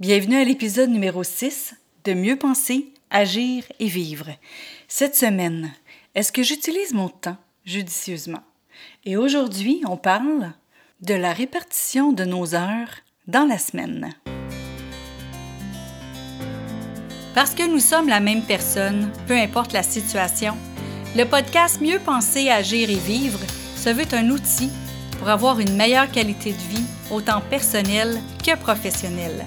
Bienvenue à l'épisode numéro 6 de Mieux penser, agir et vivre. Cette semaine, est-ce que j'utilise mon temps judicieusement? Et aujourd'hui, on parle de la répartition de nos heures dans la semaine. Parce que nous sommes la même personne, peu importe la situation, le podcast Mieux penser, agir et vivre se veut un outil pour avoir une meilleure qualité de vie, autant personnelle que professionnelle.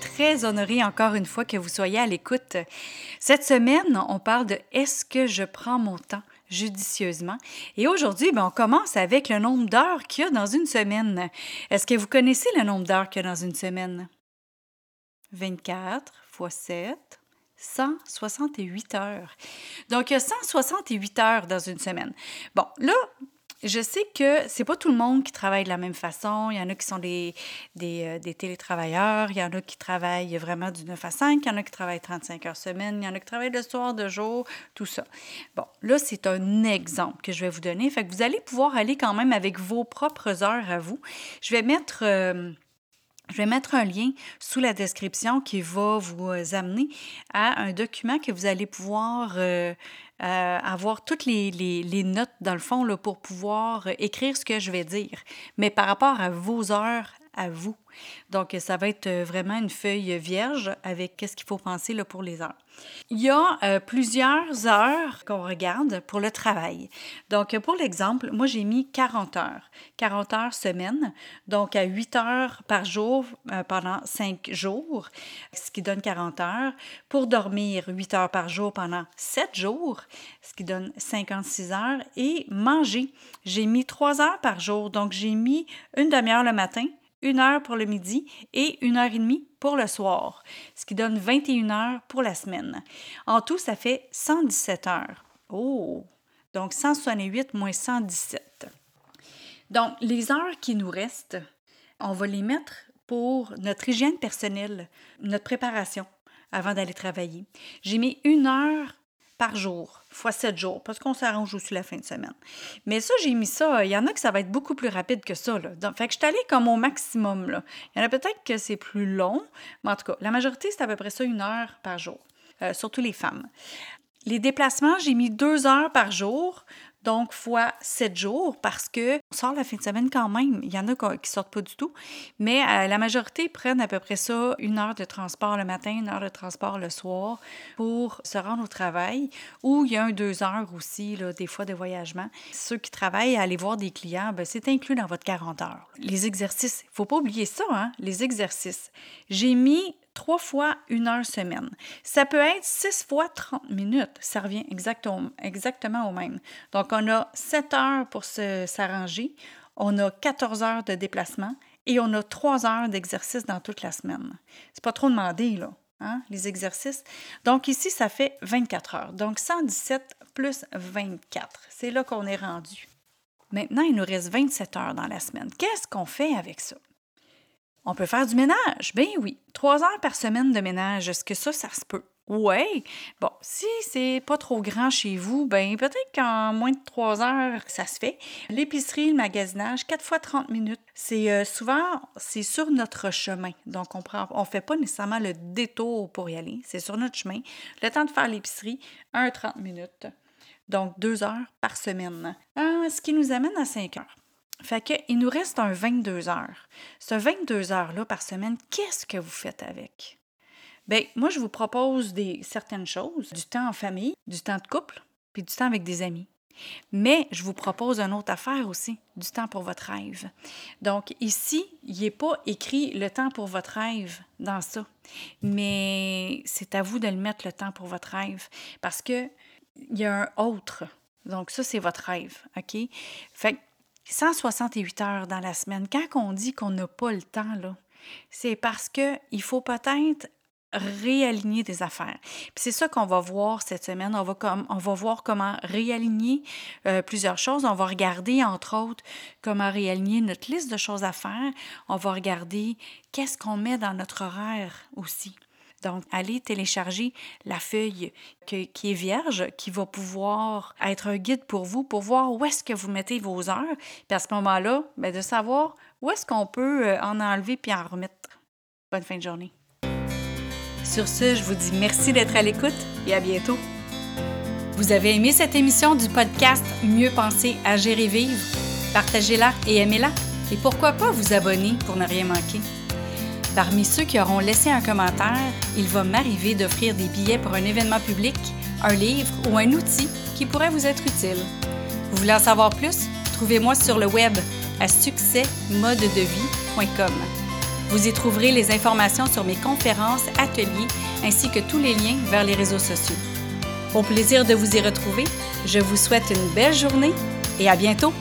Très honorée encore une fois que vous soyez à l'écoute. Cette semaine, on parle de est-ce que je prends mon temps judicieusement? Et aujourd'hui, ben, on commence avec le nombre d'heures qu'il y a dans une semaine. Est-ce que vous connaissez le nombre d'heures qu'il y a dans une semaine? 24 fois 7, 168 heures. Donc, il y a 168 heures dans une semaine. Bon, là, je sais que c'est pas tout le monde qui travaille de la même façon. Il y en a qui sont des, des, euh, télétravailleurs, il y en a qui travaillent vraiment du 9 à 5, il y en a qui travaillent 35 heures semaine, il y en a qui travaillent le soir, de jour, tout ça. Bon, là, c'est un exemple que je vais vous donner. Fait que vous allez pouvoir aller quand même avec vos propres heures à vous. Je vais mettre. Euh, je vais mettre un lien sous la description qui va vous amener à un document que vous allez pouvoir euh, euh, avoir toutes les, notes, dans le fond, pour pouvoir écrire ce que je vais dire. Mais par rapport à vos heures, vous. Donc, ça va être vraiment une feuille vierge avec qu'est-ce qu'il faut penser là, pour les heures. Il y a euh, plusieurs heures qu'on regarde pour le travail. Donc, pour l'exemple, moi, j'ai mis 40 heures. 40 heures semaine, donc à 8 heures par jour euh, pendant 5 jours, ce qui donne 40 heures. Pour dormir, 8 heures par jour pendant 7 jours, ce qui donne 56 heures. Et manger, j'ai mis 3 heures par jour, donc j'ai mis une demi-heure le matin, une heure pour le midi et une heure et demie pour le soir, ce qui donne 21 heures pour la semaine. En tout, ça fait 117 heures. Oh! Donc 168 moins 117. Donc, les heures qui nous restent, on va les mettre pour notre hygiène personnelle, notre préparation avant d'aller travailler. J'ai mis une heure par jour, fois sept jours, parce qu'on s'arrange aussi la fin de semaine. Mais ça, j'ai mis ça. Il y en a que ça va être beaucoup plus rapide que ça. Là. Donc, fait que je suis allée comme au maximum. Là. Il y en a peut-être que c'est plus long, mais en tout cas, la majorité, c'est à peu près ça, une heure par jour, euh, surtout les femmes. Les déplacements, j'ai mis deux heures par jour donc fois sept jours, parce que on sort la fin de semaine quand même. Il y en a qui sortent pas du tout, mais euh, la majorité prennent à peu près ça, une heure de transport le matin, une heure de transport le soir pour se rendre au travail, ou il y a un deux heures aussi, là, des fois de voyagement. Ceux qui travaillent à aller voir des clients, ben, c'est inclus dans votre 40 heures. Les exercices, faut pas oublier ça, hein, les exercices. J'ai mis trois fois une heure semaine. Ça peut être six fois 30 minutes. Ça revient exactement, au même. Donc, on a sept heures pour s'arranger, on a 14 heures de déplacement et on a trois heures d'exercice dans toute la semaine. C'est pas trop demandé, là, hein, les exercices. Donc, ici, ça fait 24 heures. Donc, 117 plus 24. C'est là qu'on est rendu. Maintenant, il nous reste 27 heures dans la semaine. Qu'est-ce qu'on fait avec ça? On peut faire du ménage. Ben oui. Trois heures par semaine de ménage. Est-ce que ça, ça se peut? Oui. Bon, si c'est pas trop grand chez vous, ben peut-être qu'en moins de trois heures, ça se fait. L'épicerie, le magasinage, quatre fois 30 minutes. C'est euh, souvent, c'est sur notre chemin. Donc, on prend, on fait pas nécessairement le détour pour y aller. C'est sur notre chemin. Le temps de faire l'épicerie, un 30 minutes. Donc, deux heures par semaine. Ce qui nous amène à cinq heures. Fait qu'il nous reste un 22 heures. Ce 22 heures-là par semaine, qu'est-ce que vous faites avec? Bien, moi, je vous propose des, certaines choses, du temps en famille, du temps de couple, puis du temps avec des amis. Mais je vous propose une autre affaire aussi, du temps pour votre rêve. Donc ici, il n'est pas écrit le temps pour votre rêve dans ça, mais c'est à vous de le mettre le temps pour votre rêve parce que il y a un autre. Donc ça, c'est votre rêve, OK? Fait 168 heures dans la semaine. Quand on dit qu'on n'a pas le temps, là, c'est parce qu'il faut peut-être réaligner des affaires. C'est ça qu'on va voir cette semaine. On va, comme, on va voir comment réaligner euh, plusieurs choses. On va regarder, entre autres, comment réaligner notre liste de choses à faire. On va regarder qu'est-ce qu'on met dans notre horaire aussi. Donc, allez télécharger la feuille qui est vierge, qui va pouvoir être un guide pour vous, pour voir où est-ce que vous mettez vos heures. Puis à ce moment-là, bien, de savoir où est-ce qu'on peut euh, en enlever puis en remettre. Bonne fin de journée. Sur ce, je vous dis merci d'être à l'écoute et à bientôt. Vous avez aimé cette émission du podcast Mieux penser, agir et vivre? Partagez-la et aimez-la. Et pourquoi pas vous abonner pour ne rien manquer? Parmi ceux qui auront laissé un commentaire, il va m'arriver d'offrir des billets pour un événement public, un livre ou un outil qui pourrait vous être utile. Vous voulez en savoir plus? Trouvez-moi sur le web à succèsmodedevie.com. Vous y trouverez les informations sur mes conférences, ateliers, ainsi que tous les liens vers les réseaux sociaux. Au plaisir de vous y retrouver, je vous souhaite une belle journée et à bientôt!